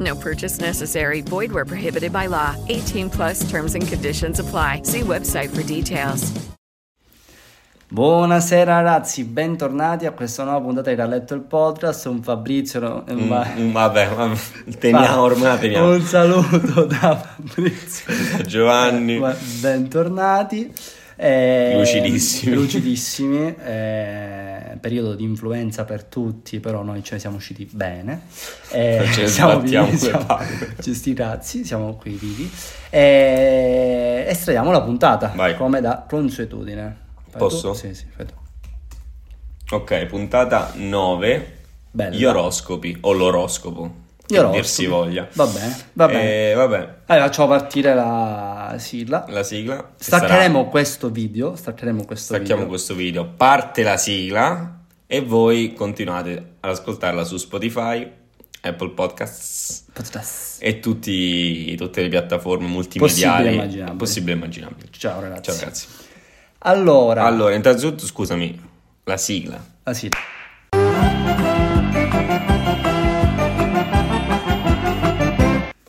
No purchase necessary. Void where prohibited by law. 18 plus terms and conditions apply. See website for details. Buonasera ragazzi, bentornati a questa nuova puntata di Ralletto il Podcast, sono Fabrizio, no, Mm, ma- mm, vabbè, ma teniamo, ormai teniamo. un saluto da Fabrizio, Giovanni. Ma- bentornati. Eh, Lucidissimi. lucidissimi, eh, periodo di influenza per tutti, però noi ce ne siamo usciti bene. Eh, ce siamo vivi, siamo, ci sti cazzi, siamo qui vivi. Eh, estraiamo la puntata, Vai. come da consuetudine. Fai Posso? tu? Sì, sì, fai tu. Ok, puntata 9. Bella. Gli oroscopi o l'oroscopo. Io dir si voglia. Va bene, va bene. Eh, vabbè, Allora, facciamo partire la sigla. la sigla. che Staccheremo sarà- questo video. Staccheremo questo Stacchiamo video. questo video. Parte la sigla e voi continuate ad ascoltarla su Spotify, Apple Podcasts Podcast. e tutti, tutte le piattaforme Possibile multimediali e immaginabili. possibili e immaginabili. Ciao ragazzi. Ciao ragazzi. Allora, Allora, innanzitutto scusami, la sigla. la sigla.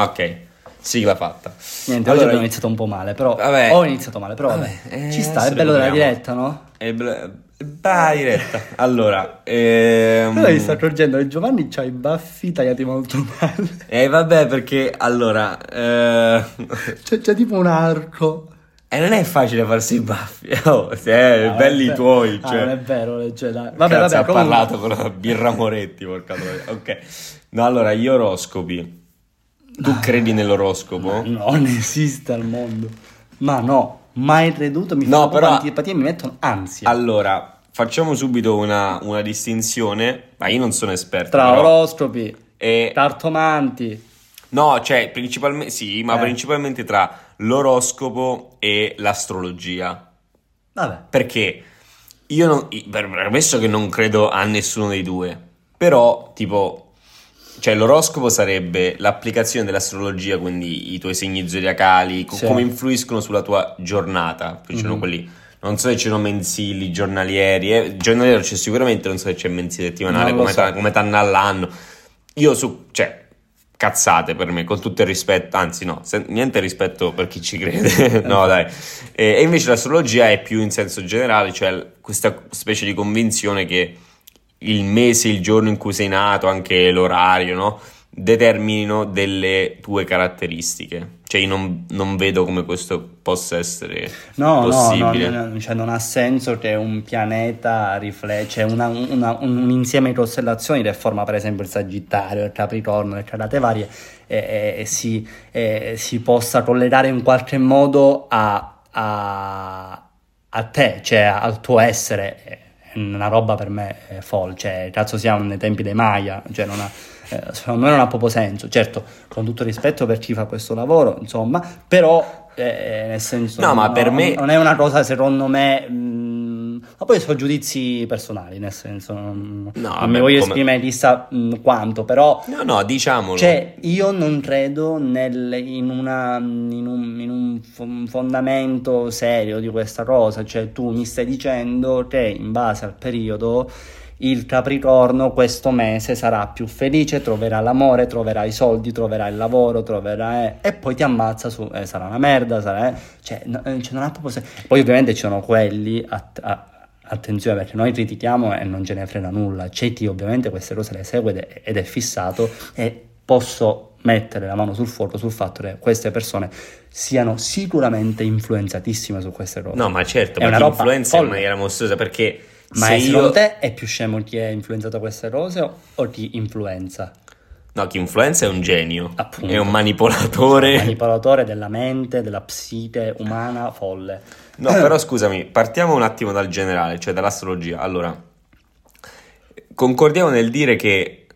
Ok, sigla fatta. Niente, Allora, oggi abbiamo iniziato un po' male, però Vabbè. ho iniziato male, però vabbè. Eh, ci sta, è bello della diretta, no? E bla- bella diretta. Allora, ehm... Però mi sto accorgendo che Giovanni c'ha i baffi tagliati molto male. Eh vabbè perché allora eh... C'è, c'è tipo un arco. eh, non è facile farsi i baffi oh, se, Ah, belli vabbè. tuoi Ah, cioè. non è vero, cioè, dai. Vabbè, Cazzo, vabbè, ha comunque- parlato con la birra Moretti porca troia. ok no allora gli oroscopi tu credi nell'oroscopo? Non esiste al mondo. Ma no, mai creduto, mi No, fanno però- antipatia e mi mettono ansia. allora facciamo subito una, una distinzione ma io non sono esperto Tra però- oroscopi, e cartomanti. No, cioè, principalmente sì, ma Eh. principalmente tra l'oroscopo e l'astrologia. Vabbè. Perché io non, per- premesso che non credo a nessuno dei due, però tipo cioè l'oroscopo sarebbe l'applicazione dell'astrologia, quindi i tuoi segni zodiacali, co- Sì. come influiscono sulla tua giornata. Poi ci sono Mhm. quelli non so se c'erano mensili, giornalieri, eh. giornaliero c'è sicuramente, non so se c'è mensile settimanale, come, so. come t'anno all'anno. Io su, cioè, cazzate per me, con tutto il rispetto, anzi no, se- niente rispetto per chi ci crede, no dai. E, e invece l'astrologia è più in senso generale, cioè questa specie di convinzione che il mese, il giorno in cui sei nato, anche l'orario, no? Determinino delle tue caratteristiche. Cioè io non, non vedo come questo possa essere No, no, possibile. no, no, cioè non ha senso che un pianeta riflette, cioè una- una- un, insieme di costellazioni che forma per esempio il Sagittario, il Capricorno, le cadate varie, e, e- si, e si possa tollerare in qualche modo a, a- a te, cioè al tuo essere. Una roba per me è folle, cioè cazzo siamo nei tempi dei Maya, cioè non ha, eh, secondo me non ha proprio senso, certo con tutto rispetto per chi fa questo lavoro, insomma, però eh, nel senso No, ma per me- non è una cosa secondo me mh, ma poi sono giudizi personali nel senso non, No, non mi voglio come- esprimere chissà mh, quanto però No, no, diciamolo. cioè io non credo nel- in, una, in un, in un fo- fondamento serio di questa cosa cioè tu mi stai dicendo che in base al periodo il Capricorno questo mese sarà più felice, troverà l'amore, troverà i soldi, troverà il lavoro, troverà... eh, e poi ti ammazza su... eh, sarà una merda, sarà... eh, cioè, no- eh, cioè, non ha proprio senso. Poi ovviamente ci sono quelli... att- a- Attenzione perché noi critichiamo e non ce ne frega nulla. C'è chi ovviamente queste cose le segue ed è, fissato e posso mettere la mano sul fuoco sul fatto che queste persone siano sicuramente influenzatissime su queste cose. No, ma certo, È ma una roba influenza in maniera mostruosa perché Ma se secondo io... te è più scemo chi è influenzato da queste cose o, chi influenza? No, chi influenza è un genio, Appunto. è un manipolatore. Manipolatore della mente, della psiche umana folle. No, però scusami, partiamo un attimo dal generale, cioè dall'astrologia. Allora, concordiamo nel dire che,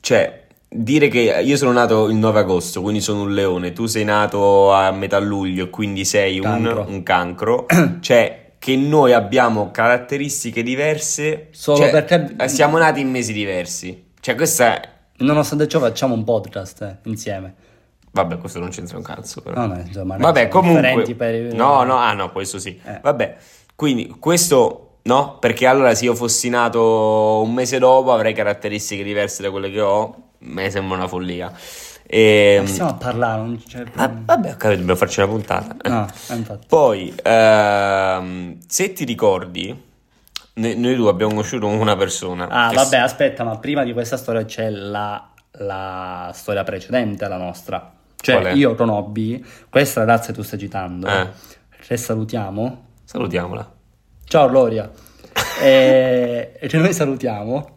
cioè, dire che io sono nato il 9 agosto, quindi sono un leone, tu sei nato a metà luglio, quindi sei un Cancro. un cancro, cioè che noi abbiamo caratteristiche diverse, Solo cioè, perché- eh, siamo nati in mesi diversi. Cioè, questa è... Nonostante ciò facciamo un podcast eh, insieme. Vabbè, questo non c'entra un cazzo, però. No, no, insomma, Vabbè, comunque. per- No, no, ah no, questo sì. Eh. Vabbè, quindi questo no, perché allora se io fossi nato un mese dopo avrei caratteristiche diverse da quelle che ho. Me sembra una follia. E, Stiamo a parlare, non c'è ah, vabbè, capito, dobbiamo farci una puntata. No, eh. Poi, ehm, se ti ricordi, noi, noi due abbiamo conosciuto una persona. Ah, vabbè, aspetta, ma prima di questa storia c'è la, la storia precedente alla nostra. Cioè, io conobbi questa ragazza che tu stai citando. Eh. Che salutiamo. Salutiamola. Ciao Gloria. e, e che noi salutiamo.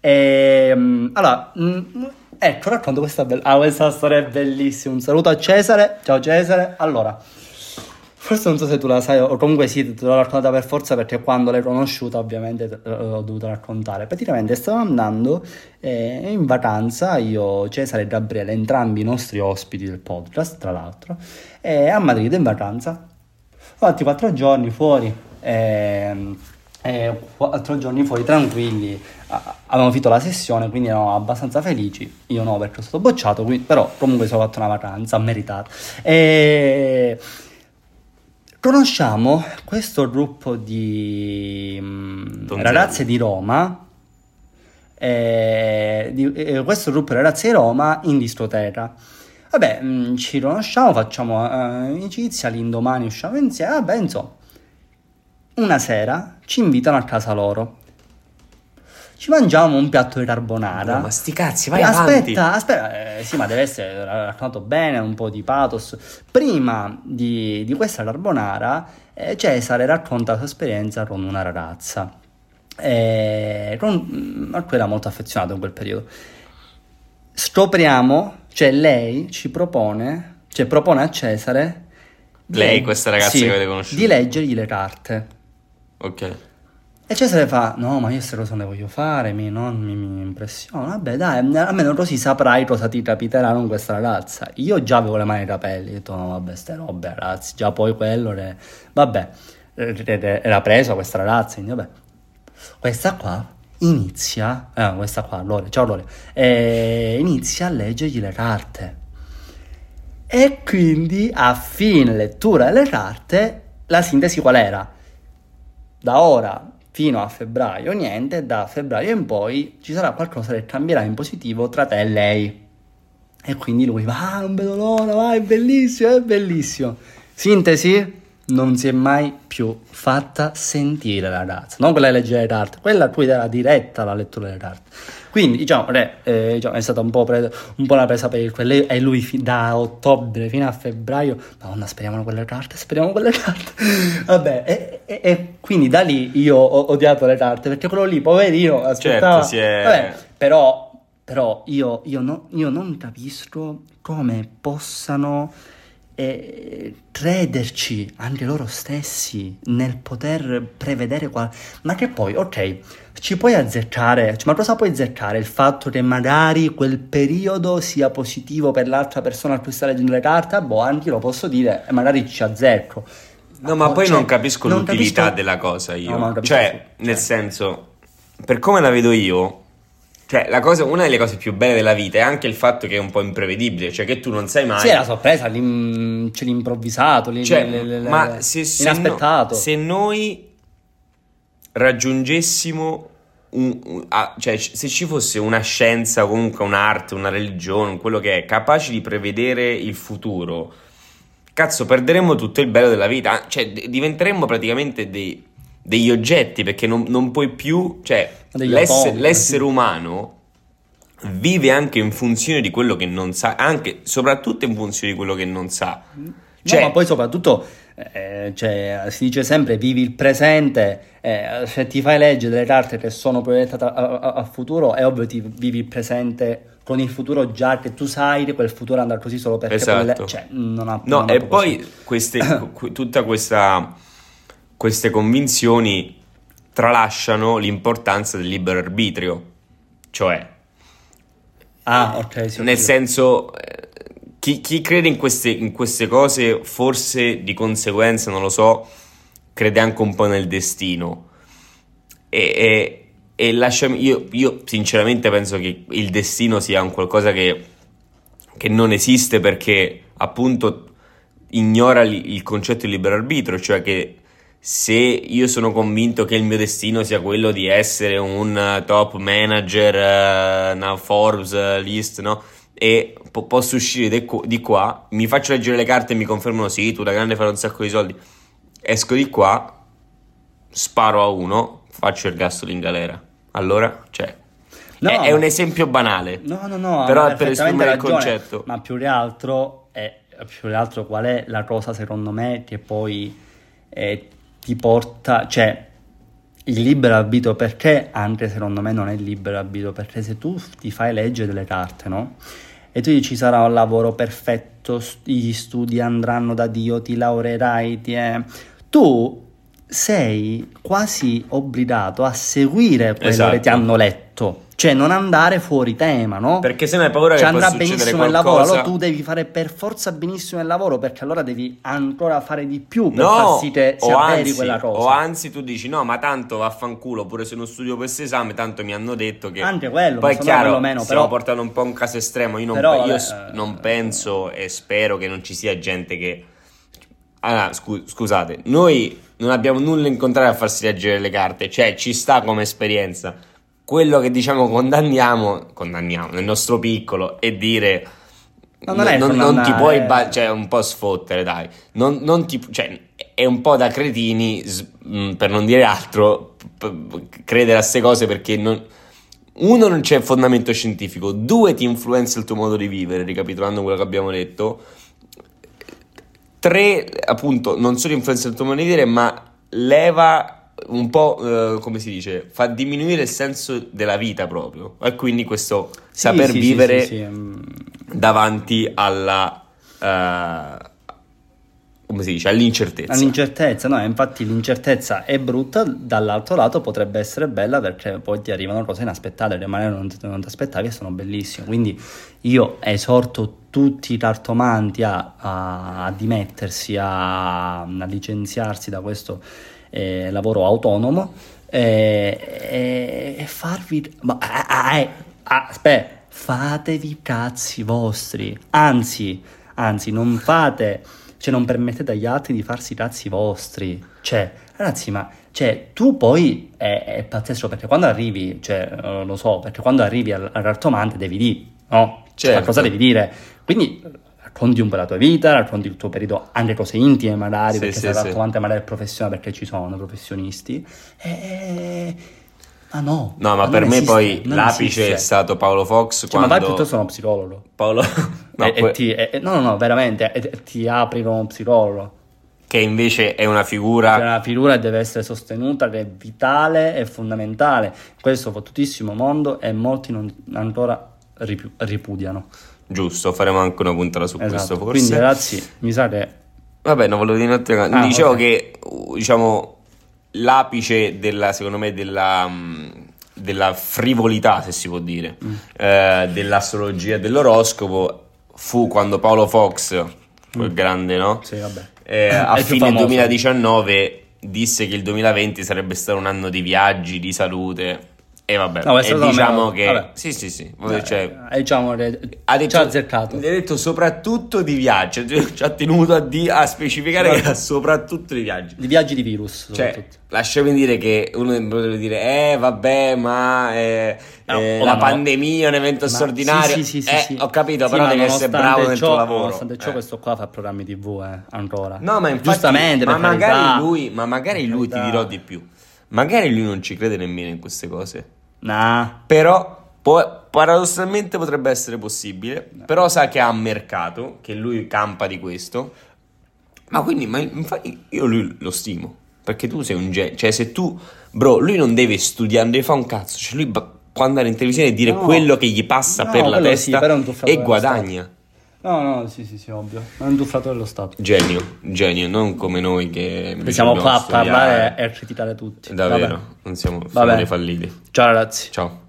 E, mm, allora, mm, ecco, racconto questa, bella ah, questa storia è bellissima. Un saluto a Cesare. Ciao Cesare. Allora, forse non so se tu la sai o comunque sì, te l'ho raccontata per forza perché quando l'hai conosciuta ovviamente te l'ho dovuta raccontare. Praticamente stavamo andando eh, in vacanza, io, Cesare e Gabriele, entrambi i nostri ospiti del podcast, tra l'altro, eh, a Madrid in vacanza. Fatti quattro giorni fuori, ehm, eh, quattro giorni fuori tranquilli. Avevamo finito la sessione, quindi eravamo abbastanza felici. Io no, perché sono stato bocciato, quindi- però comunque sono fatto una vacanza meritata. E conosciamo questo gruppo di mm, Donzelli. ragazze di Roma. eh, di- eh, questo gruppo di ragazze di Roma in discoteca. Vabbè, mh, ci conosciamo, facciamo eh, amicizia, l'indomani usciamo insieme, vabbè, insomma. Una sera ci invitano a casa loro. Ci mangiamo un piatto di carbonara. No, ma sti cazzi, vai aspetta, avanti. aspetta, eh, sì, ma deve essere raccontato bene, un po' di pathos. Prima di, di questa carbonara, eh, Cesare racconta la sua esperienza con una ragazza, eh, con- a cui era molto affezionato in quel periodo. Scopriamo, cioè lei ci propone, cioè propone a Cesare... Lei, leg- questa ragazza sì, che avete conosciuto. Di leggergli le carte. Ok. E Cesare fa: No, ma io queste cose non le voglio fare, mi, non mi, mi impressiona. Vabbè, dai, almeno così saprai cosa ti capiterà con questa ragazza. Io già avevo le mani nei capelli, ho detto: No, vabbè, ste robe, ragazzi. Già poi quello. che- Vabbè, eh, eh, era preso questa ragazza, quindi vabbè. Questa qua inizia, eh, questa qua, Lore, ciao Lore, eh, inizia a leggergli le carte. E quindi a fine lettura delle carte, la sintesi qual era? Da ora fino a febbraio niente, da febbraio in poi ci sarà qualcosa che cambierà in positivo tra te e lei. E quindi lui va, ah, non vedo l'ora, vai, è bellissimo, è bellissimo. Sintesi, non si è mai più fatta sentire la ragazza, non quella che legge le carte, quella a cui era diretta la lettura delle carte. Quindi, diciamo, re, eh, diciamo, è stata un po', pre- un po' una presa per il quello e lui fi- da ottobre fino a febbraio, madonna, speriamo quelle carte, speriamo quelle carte. Vabbè, e, e- e quindi da lì io ho odiato le carte, perché quello lì, poverino, aspettava... Certo, si è- Vabbè, però, però io, io no- io non capisco come possano eh, crederci anche loro stessi nel poter prevedere qual- ma che poi ok ci puoi azzeccare cioè, ma cosa puoi azzeccare il fatto che magari quel periodo sia positivo per l'altra persona a cui sta leggendo le carte boh anche io lo posso dire e magari ci azzecco No, ma poi cioè, non capisco non l'utilità capisco- della cosa io. No, ma capisco cioè, su- nel cioè. senso, per come la vedo io, cioè, la cosa, una delle cose più belle della vita è anche il fatto che è un po' imprevedibile, cioè che tu non sai mai. sì è la sorpresa l'im- c'è l'improvvisato lì- Cioè, le- le- le- ma se, se no- inaspettato se noi raggiungessimo un, un- ah, cioè se ci fosse una scienza, comunque un'arte, una religione, quello che è, capace di prevedere il futuro, cazzo, perderemmo tutto il bello della vita, cioè diventeremmo praticamente dei- degli oggetti, perché non, non puoi più, cioè l'esse- atomi, l'essere sì. umano vive anche in funzione di quello che non sa, anche soprattutto in funzione di quello che non sa. Cioè, no, ma poi soprattutto eh, cioè, si dice sempre vivi il presente, eh, se ti fai leggere delle carte che sono proiettate a, a- a futuro, è ovvio che vivi il presente con il futuro già che tu sai che quel futuro andrà così solo perché Esatto. le- cioè, non ha No, non e poi queste, que- tutta questa, queste convinzioni tralasciano l'importanza del libero arbitrio, cioè, Ah, ok, sì, nel sì. senso, eh, chi, chi crede in queste, in queste cose, forse di conseguenza, non lo so, crede anche un po' nel destino. E, e- e lasciami, io, io sinceramente penso che il destino sia un qualcosa che, che non esiste perché appunto ignora il concetto di libero arbitrio, cioè che se io sono convinto che il mio destino sia quello di essere un eh, top manager, eh, una Forbes eh, list, no? E po- posso uscire di qu- di qua, mi faccio leggere le carte e mi confermano sì, tu da grande farai un sacco di soldi. Esco di qua, sparo a uno, faccio il ergastolo in galera. Allora, cioè, No, è, è un esempio banale. No, no, no, Però per esprimere il ragione, concetto. Ma più che altro, è, più che altro qual è la cosa secondo me che poi eh, ti porta, cioè il libero arbitrio perché anche secondo me non è libero arbitrio perché se tu ti fai leggere delle carte, no? E tu dici sarà un lavoro perfetto, gli studi andranno da Dio, ti laureerai, ti è... tu sei quasi obbligato a seguire quello Esatto. che ti hanno letto, cioè non andare fuori tema, no? Perché se no hai paura Cioè che andrà benissimo il qualcosa. lavoro, allora tu devi fare per forza benissimo il lavoro perché allora devi ancora fare di più per No, far sì che si avveri quella cosa. o anzi tu dici no, ma tanto vaffanculo, pure se non studio questo esame, tanto mi hanno detto che... Anche quello, Poi ma è chiaro, perlomeno, stiamo però- portando un po' un caso estremo, io, non, Però, pe- io eh, non penso e spero che non ci sia gente che... Ah, scu- scusate, noi non abbiamo nulla in contrario a farsi leggere le carte, cioè ci sta come esperienza. Quello che diciamo condanniamo, condanniamo nel nostro piccolo, è dire... Non è non, non ti puoi ba- cioè un po' sfottere, dai. Non, non ti, cioè, è un po' da cretini, mh, per non dire altro, credere a queste cose perché non, uno non c'è fondamento scientifico, due ti influenza il tuo modo di vivere, ricapitolando quello che abbiamo detto. Tre, appunto, non solo influenza il tuo modo di vivere, ma leva un po', eh, come si dice, fa diminuire il senso della vita proprio. E quindi questo saper sì, sì, vivere sì, sì, mm. davanti alla eh, come si dice all'incertezza All'incertezza, no, infatti l'incertezza è brutta, dall'altro lato potrebbe essere bella perché poi ti arrivano cose inaspettate che magari non, non ti aspettavi e sono bellissime. Quindi io esorto tutti i cartomanti a, a- a dimettersi, a, a licenziarsi da questo eh, lavoro autonomo eh, e, e farvi... Ma, eh, aspetta, fatevi cazzi vostri, anzi, anzi non fate, cioè non permettete agli altri di farsi i cazzi vostri, cioè ragazzi ma cioè, tu poi è, è pazzesco perché quando arrivi, cioè eh, lo so, perché quando arrivi al, al cartomante devi dire, no? Cioè, Certo. cosa devi dire? Quindi racconti un po' la tua vita, racconti il tuo periodo, anche cose intime magari, Sì, perché sì, sei sì. cartomante magari è professionale perché ci sono professionisti. E... Ah no, no ma non per me esiste, poi non l'apice esiste. è stato Paolo Fox Cioè, ma vai quando piuttosto uno psicologo. Paolo no, e, e que- ti, e- e- no, no, no, veramente, e- e ti apri con uno psicologo. che invece è una Cioè, figura una figura deve essere sostenuta, che è vitale e fondamentale. Questo fottutissimo mondo e molti non, ancora ripu- ripudiano. giusto faremo anche una puntata su questo Esatto. forse Quindi ragazzi, mi sa che... Vabbè, non volevo dire un'altra cosa. Ah, Dicevo ok. che, diciamo, l'apice della, secondo me, della, mh, della frivolità, se si può dire, Mm. eh, dell'astrologia e dell'oroscopo fu quando Paolo Fox, quel grande, no? Mm. Sì, vabbè. Eh, a fine famoso. 2019 disse che il 2020 sarebbe stato un anno di viaggi, di salute. E vabbè, No, e diciamo lo- che... vabbè. Sì, sì, sì. Eh, cioè, eh, diciamo ha detto, ci ha azzeccato. ha detto soprattutto di viaggi, ci ha tenuto a, di- a specificare che era soprattutto di viaggi. Di viaggi di virus, Cioè, lasciami dire che uno potrebbe dire, eh vabbè, ma eh, No, eh, oh, la no. pandemia è un evento Ma- straordinario. Sì, sì, sì, Eh, sì. Ho capito, Sì, però devi essere bravo nel tuo lavoro. Nonostante ciò, Eh. questo qua fa programmi TV, eh, ancora. No, ma infatti, Giustamente, ma magari carità. lui, ma magari lui ti dirò di più. Magari lui non ci crede nemmeno in queste cose. Nah. Però può, paradossalmente potrebbe essere possibile, però sa che ha mercato, che lui campa di questo. Ma quindi, ma infatti io lui lo stimo, perché tu sei un genio, cioè se tu, bro, lui non deve studiare, non deve fare un cazzo, cioè lui può andare in televisione e dire No. quello che gli passa No, per la sì, testa tuffatore e guadagna. No, no, sì, sì, sì, ovvio. È un tuffatore dello Stato. Genio, genio, non come noi che... Siamo qua a parlare e a criticare tutti. Davvero, Vabbè. non siamo, siamo dei falliti. Ciao ragazzi. Ciao.